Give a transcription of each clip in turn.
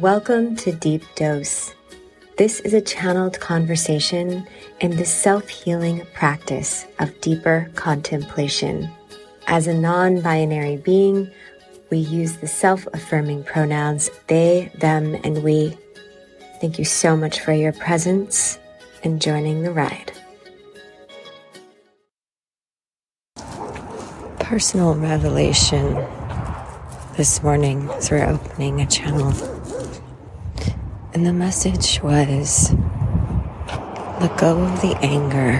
Welcome to Deep Dose. This is a channeled conversation in the self healing practice of deeper contemplation. As a non binary being, we use the self affirming pronouns they, them, and we. Thank you so much for your presence and joining the ride. Personal revelation this morning as we're opening a channel. And the message was let go of the anger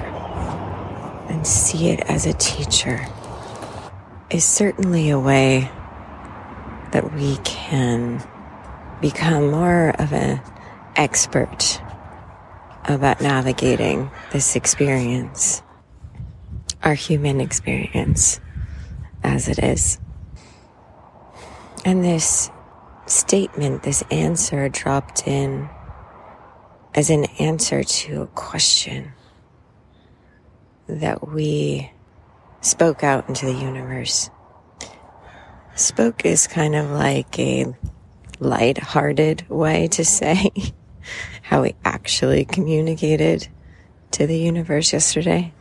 and see it as a teacher is certainly a way that we can become more of an expert about navigating this experience, our human experience as it is. And this statement, this answer dropped in as an answer to a question that we spoke out into the universe. Spoke is kind of like a light-hearted way to say how we actually communicated to the universe yesterday.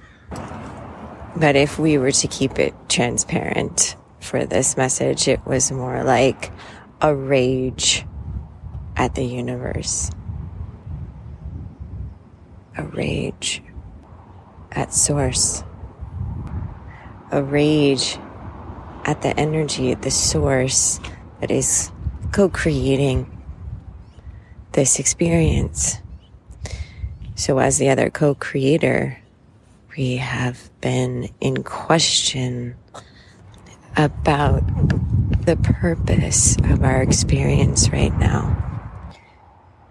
But if we were to keep it transparent for this message, it was more like a rage at the universe, a rage at source, a rage at the energy, the source that is co creating this experience. So, as the other co creator, we have been in question about the purpose of our experience right now.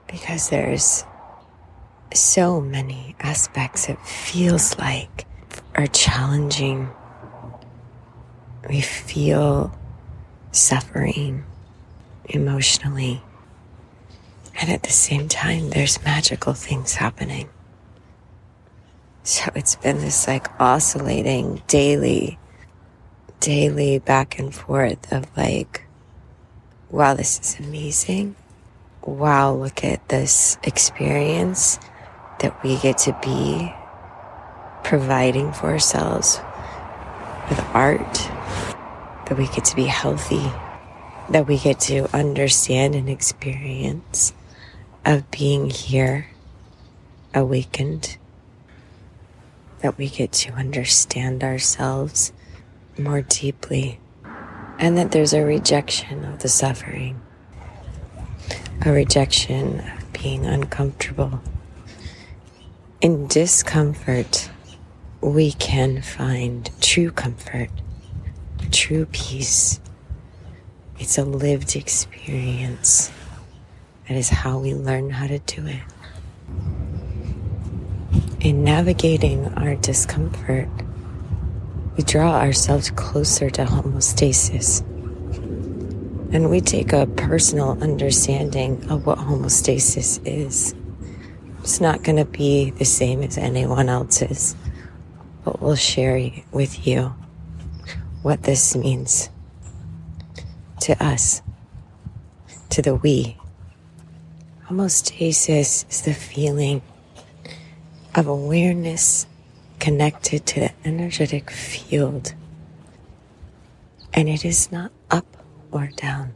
Because there's so many aspects it feels like are challenging. We feel suffering emotionally. And at the same time, there's magical things happening. So it's been this like oscillating daily, daily back and forth of like, wow, this is amazing. Wow, look at this experience that we get to be providing for ourselves with art, that we get to be healthy, that we get to understand and experience of being here, awakened that we get to understand ourselves more deeply, and that there's a rejection of the suffering, a rejection of being uncomfortable. In discomfort, we can find true comfort, true peace. It's a lived experience. That is how we learn how to do it in navigating our discomfort, we draw ourselves closer to homeostasis. And we take a personal understanding of what homeostasis is. It's not going to be the same as anyone else's, but we'll share with you what this means to us, to the we. Homeostasis is the feeling of awareness connected to the energetic field. And it is not up or down.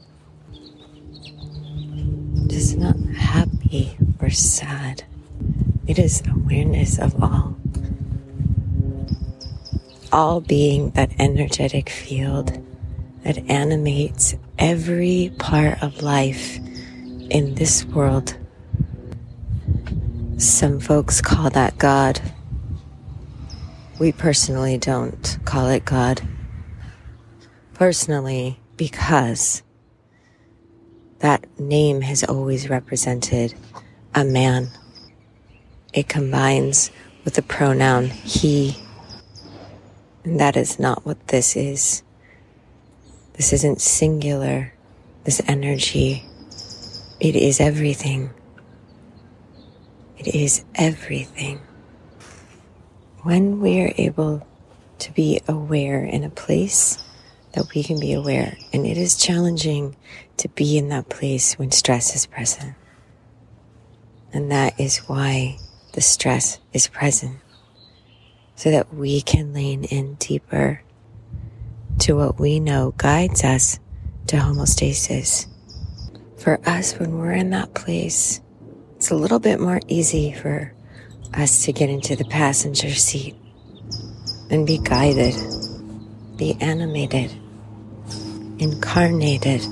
It is not happy or sad. It is awareness of all. All being that energetic field that animates every part of life in this world some folks call that God. We personally don't call it God. Personally, because that name has always represented a man. It combines with the pronoun he. And that is not what this is. This isn't singular, this energy. It is everything. It is everything. When we are able to be aware in a place that we can be aware. And it is challenging to be in that place when stress is present. And that is why the stress is present so that we can lean in deeper to what we know guides us to homeostasis. For us, when we're in that place, it's a little bit more easy for us to get into the passenger seat and be guided, be animated, incarnated.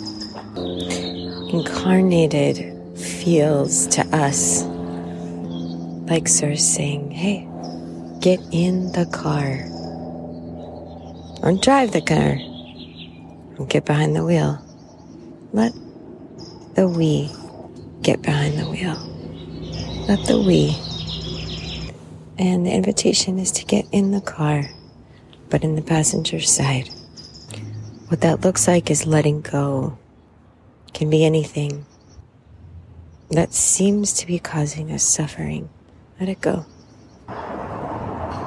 Incarnated feels to us like Sir saying, Hey, get in the car. Don't drive the car. Don't get behind the wheel. Let the we get behind the wheel. Let the we. And the invitation is to get in the car, but in the passenger side. What that looks like is letting go. Can be anything that seems to be causing us suffering. Let it go.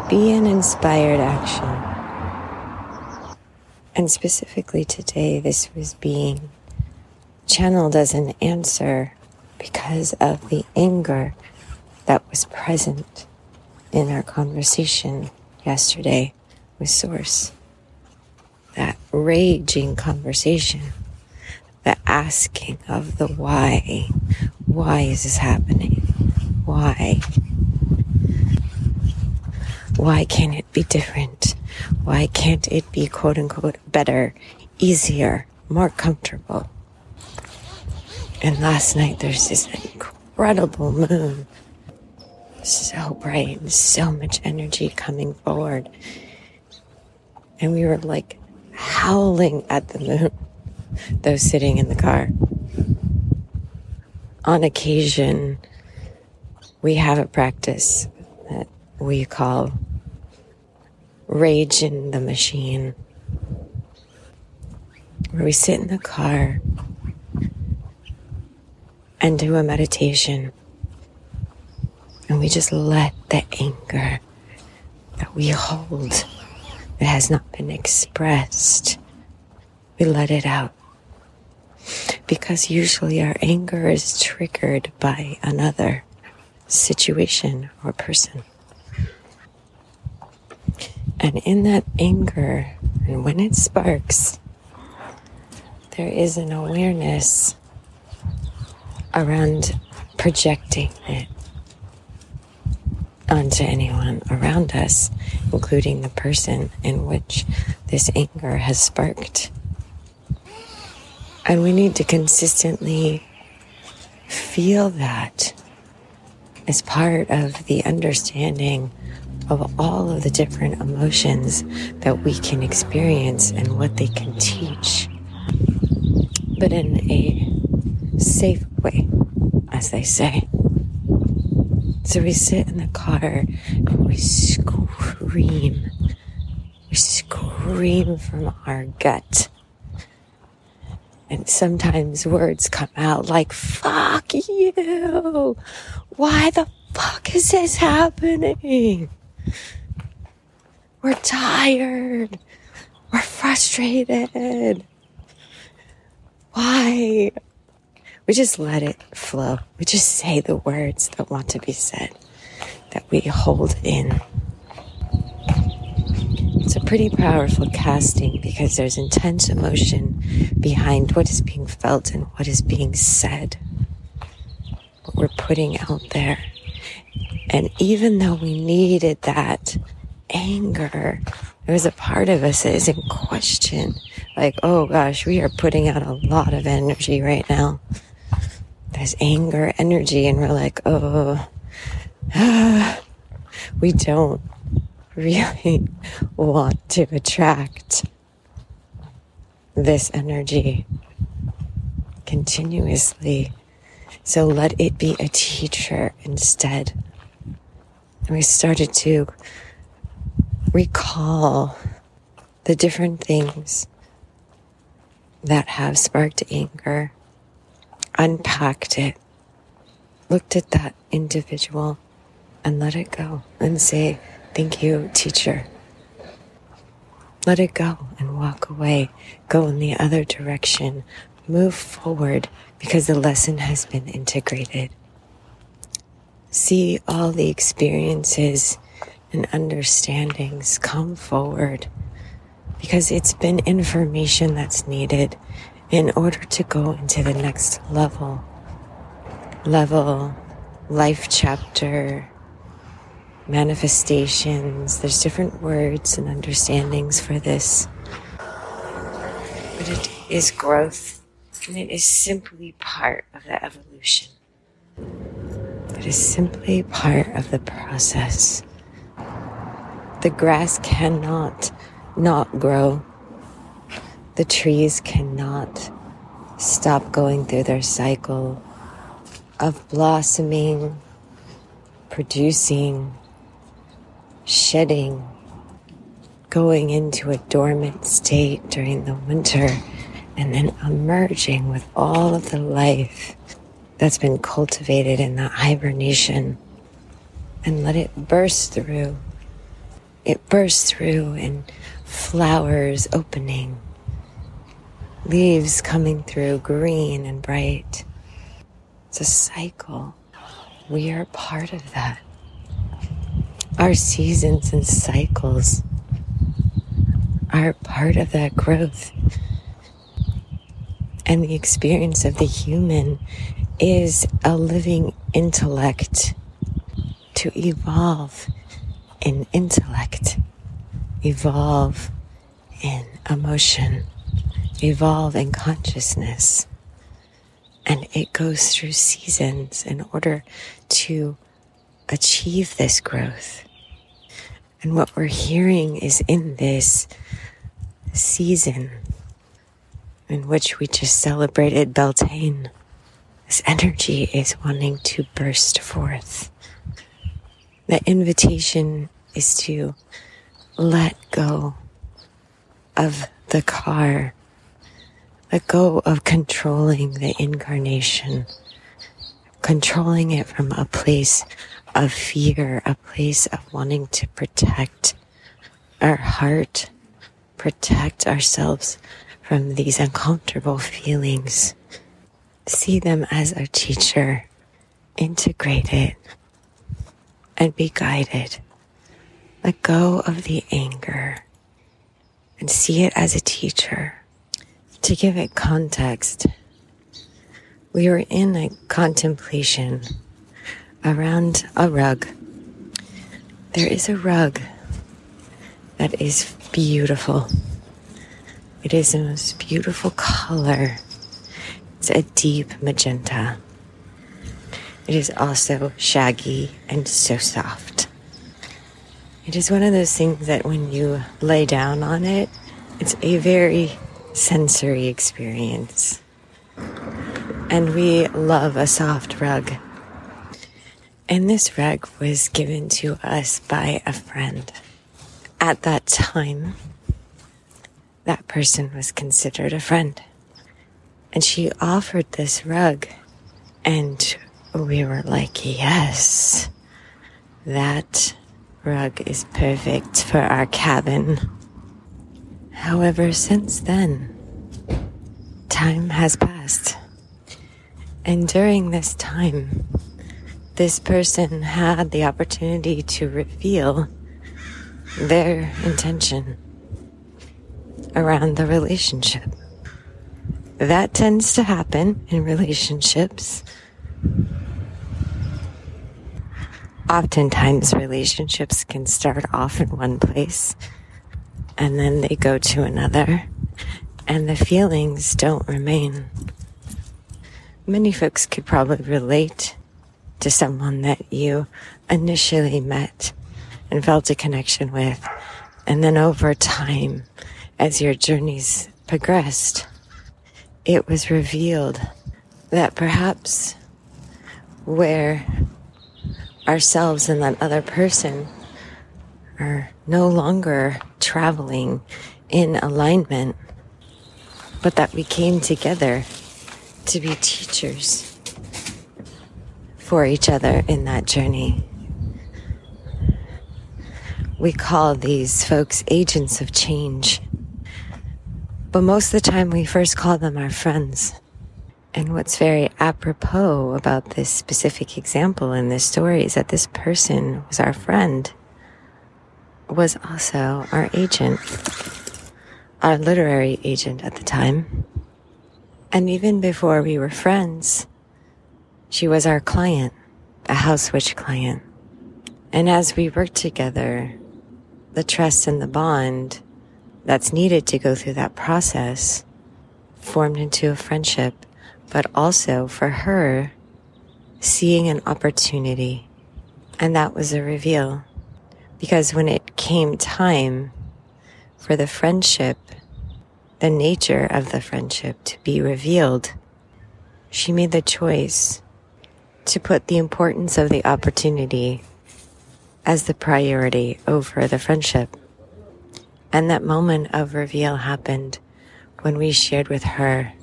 Be an inspired action. And specifically today, this was being channeled as an answer because of the anger that was present in our conversation yesterday with Source. That raging conversation, the asking of the why. Why is this happening? Why? Why can't it be different? Why can't it be quote unquote better, easier, more comfortable? And last night there's this incredible moon. So bright and so much energy coming forward. And we were like howling at the moon, those sitting in the car. On occasion, we have a practice that we call rage in the machine, where we sit in the car and do a meditation. And we just let the anger that we hold that has not been expressed, we let it out. Because usually our anger is triggered by another situation or person. And in that anger, and when it sparks, there is an awareness around projecting it onto anyone around us, including the person in which this anger has sparked. And we need to consistently feel that as part of the understanding of all of the different emotions that we can experience and what they can teach, but in a safe way, as they say. So we sit in the car and we scream. We scream from our gut. And sometimes words come out like, fuck you. Why the fuck is this happening? We're tired. We're frustrated. Why? We just let it flow. We just say the words that want to be said, that we hold in. It's a pretty powerful casting because there's intense emotion behind what is being felt and what is being said. What we're putting out there. And even though we needed that anger, there was a part of us that is in question. Like, oh gosh, we are putting out a lot of energy right now. There's anger, energy, and we're like, oh, we don't really want to attract this energy continuously. So let it be a teacher instead. And we started to recall the different things that have sparked anger, unpacked it, looked at that individual, and let it go and say, Thank you, teacher. Let it go and walk away. Go in the other direction. Move forward because the lesson has been integrated. See all the experiences and understandings come forward because it's been information that's needed in order to go into the next level. Level, life chapter, manifestations. There's different words and understandings for this. But it is growth and it is simply part of the evolution. It is simply part of the process. The grass cannot not grow. The trees cannot stop going through their cycle of blossoming, producing, shedding, going into a dormant state during the winter, and then emerging with all of the life that's been cultivated in that hibernation and let it burst through. It bursts through in flowers opening, leaves coming through green and bright. It's a cycle. We are part of that our seasons and cycles are part of that growth. And the experience of the human is a living intellect to evolve in intellect, evolve in emotion, evolve in consciousness. And it goes through seasons in order to achieve this growth. And what we're hearing is in this season in which we just celebrated Beltane, this energy is wanting to burst forth. The invitation is to let go of the car, let go of controlling the incarnation, controlling it from a place of fear, a place of wanting to protect our heart, protect ourselves from these uncomfortable feelings. See them as our teacher, integrate it, and be guided. Let go of the anger and see it as a teacher. To give it context, we were in a contemplation around a rug. There is a rug that is beautiful. It is the most beautiful color. It's a deep magenta. It is also shaggy and so soft. It is one of those things that when you lay down on it, it's a very sensory experience. And we love a soft rug. And this rug was given to us by a friend. At that time, that person was considered a friend. And she offered this rug. And we were like, yes, that rug is perfect for our cabin. However, since then, time has passed. And during this time, this person had the opportunity to reveal their intention around the relationship. That tends to happen in relationships. Oftentimes, relationships can start off in one place and then they go to another, and the feelings don't remain. Many folks could probably relate to someone that you initially met and felt a connection with. And then over time, as your journeys progressed, it was revealed that perhaps where ourselves and that other person are no longer traveling in alignment, but that we came together to be teachers for each other in that journey. we call these folks agents of change. But most of the time, we first call them our friends. And what's very apropos about this specific example in this story is that this person was our friend, was also our agent, our literary agent at the time. And even before we were friends, she was our client, a house witch client. And as we worked together, the trust and the bond that's needed to go through that process formed into a friendship but also for her seeing an opportunity. And that was a reveal. Because when it came time for the friendship, the nature of the friendship to be revealed, she made the choice to put the importance of the opportunity as the priority over the friendship. And that moment of reveal happened when we shared with her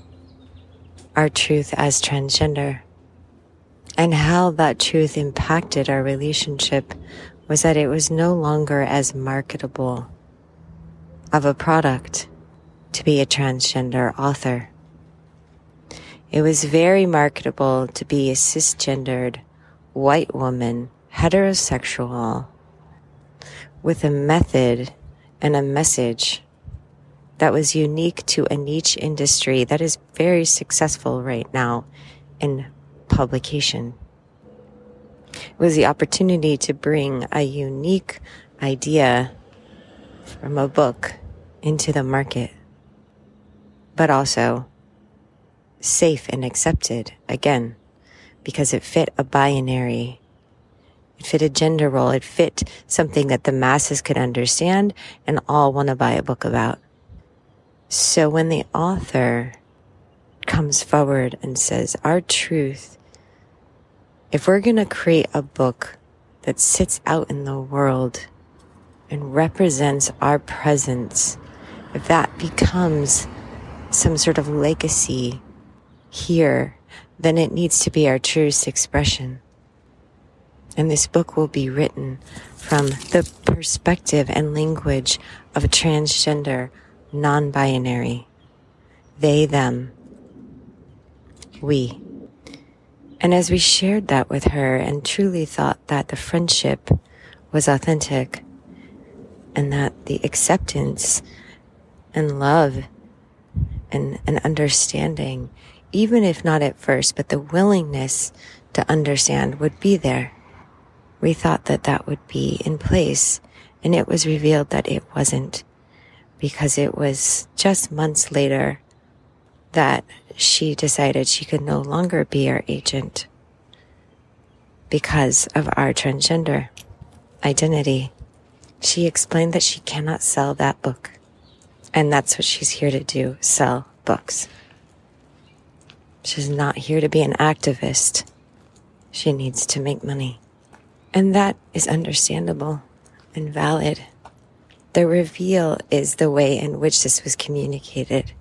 our truth as transgender. And how that truth impacted our relationship was that it was no longer as marketable of a product to be a transgender author. It was very marketable to be a cisgendered white woman, heterosexual, with a method and a message that was unique to a niche industry that is very successful right now in publication. It was the opportunity to bring a unique idea from a book into the market, but also safe and accepted again because it fit a binary. It fit a gender role. It fit something that the masses could understand and all want to buy a book about. So when the author comes forward and says, our truth, if we're going to create a book that sits out in the world and represents our presence, if that becomes some sort of legacy here, then it needs to be our truest expression. And this book will be written from the perspective and language of a transgender non binary, they, them, we. And as we shared that with her and truly thought that the friendship was authentic and that the acceptance and love and, and understanding, even if not at first, but the willingness to understand would be there. We thought that that would be in place and it was revealed that it wasn't because it was just months later that she decided she could no longer be our agent because of our transgender identity. She explained that she cannot sell that book. And that's what she's here to do sell books. She's not here to be an activist. She needs to make money. And that is understandable and valid. The reveal is the way in which this was communicated.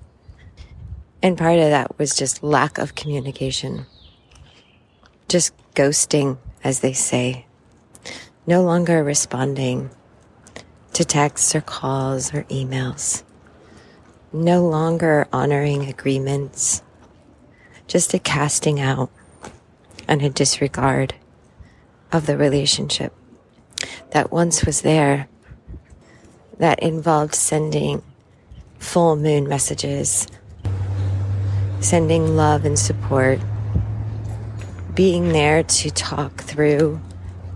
And part of that was just lack of communication. Just ghosting, as they say. No longer responding to texts or calls or emails. No longer honoring agreements. Just a casting out and a disregard of the relationship that once was there that involved sending full moon messages, sending love and support, being there to talk through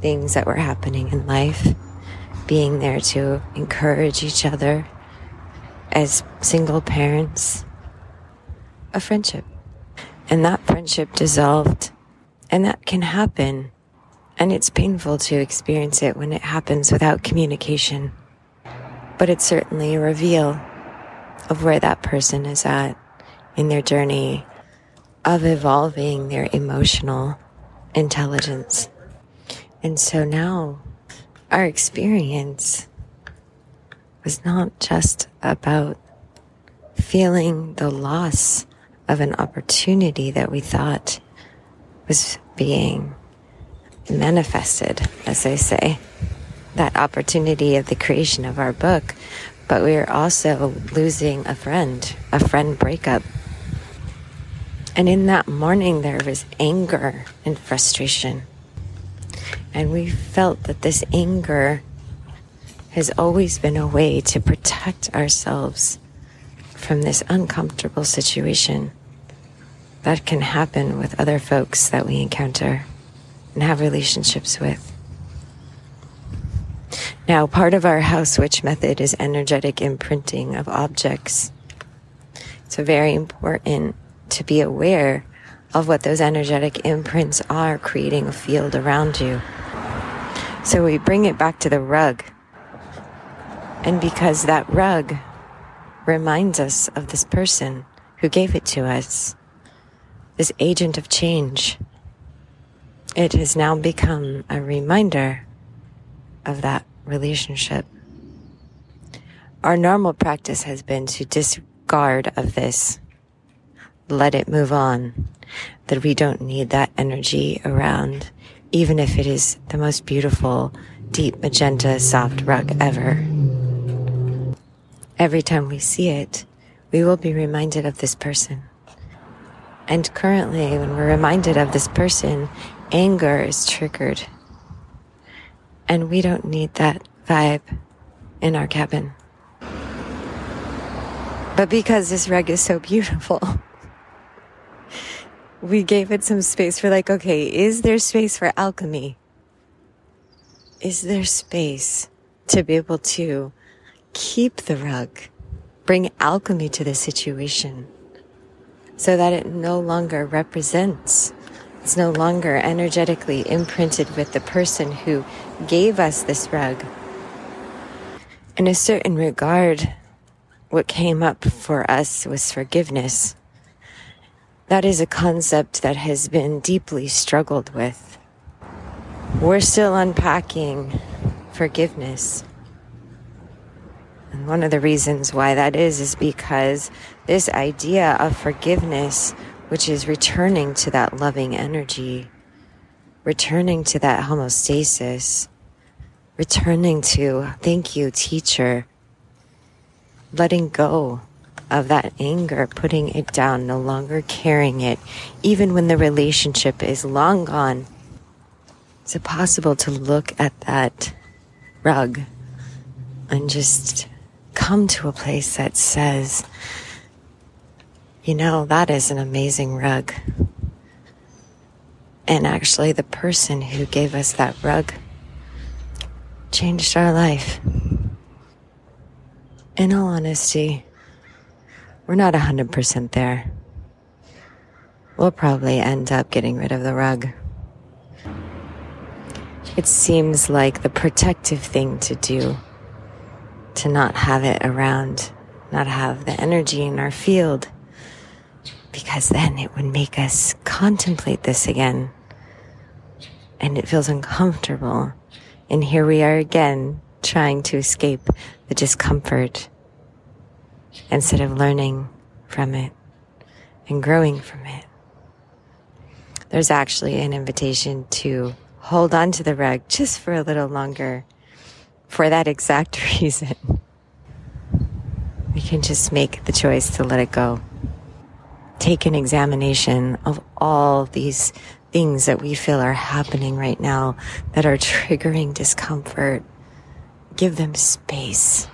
things that were happening in life, being there to encourage each other as single parents, a friendship. And that friendship dissolved. And that can happen. And it's painful to experience it when it happens without communication but it's certainly a reveal of where that person is at in their journey of evolving their emotional intelligence. And so now our experience was not just about feeling the loss of an opportunity that we thought was being manifested, as they say, that opportunity of the creation of our book, but we are also losing a friend, a friend breakup. And in that morning, there was anger and frustration. And we felt that this anger has always been a way to protect ourselves from this uncomfortable situation that can happen with other folks that we encounter and have relationships with. Now, part of our house witch method is energetic imprinting of objects. It's a very important to be aware of what those energetic imprints are creating a field around you. So we bring it back to the rug. And because that rug reminds us of this person who gave it to us, this agent of change, it has now become a reminder of that relationship. Our normal practice has been to discard of this, let it move on, that we don't need that energy around, even if it is the most beautiful, deep magenta soft rug ever. Every time we see it, we will be reminded of this person. And currently, when we're reminded of this person, anger is triggered. And we don't need that vibe in our cabin. But because this rug is so beautiful, we gave it some space for like, okay, is there space for alchemy? Is there space to be able to keep the rug, bring alchemy to the situation so that it no longer represents, it's no longer energetically imprinted with the person who gave us this rug. In a certain regard, what came up for us was forgiveness. That is a concept that has been deeply struggled with. We're still unpacking forgiveness. And one of the reasons why that is, is because this idea of forgiveness, which is returning to that loving energy, returning to that homeostasis, returning to thank you, teacher, letting go of that anger, putting it down, no longer carrying it, even when the relationship is long gone. Is it possible to look at that rug and just come to a place that says, you know, that is an amazing rug. And actually, the person who gave us that rug changed our life. In all honesty, we're not 100% there. We'll probably end up getting rid of the rug. It seems like the protective thing to do to not have it around, not have the energy in our field, because then it would make us contemplate this again. And it feels uncomfortable. And here we are again, trying to escape the discomfort instead of learning from it and growing from it. There's actually an invitation to hold on to the rug just for a little longer for that exact reason. We can just make the choice to let it go. Take an examination of all these things that we feel are happening right now that are triggering discomfort. Give them space.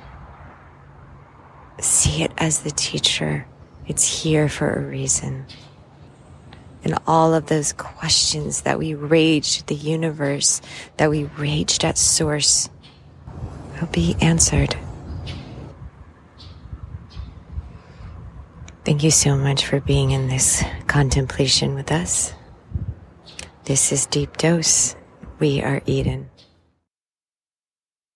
See it as the teacher. It's here for a reason. And all of those questions that we raged at the universe, that we raged at source, will be answered. Thank you so much for being in this contemplation with us. This is Deep Dose. We are Eden.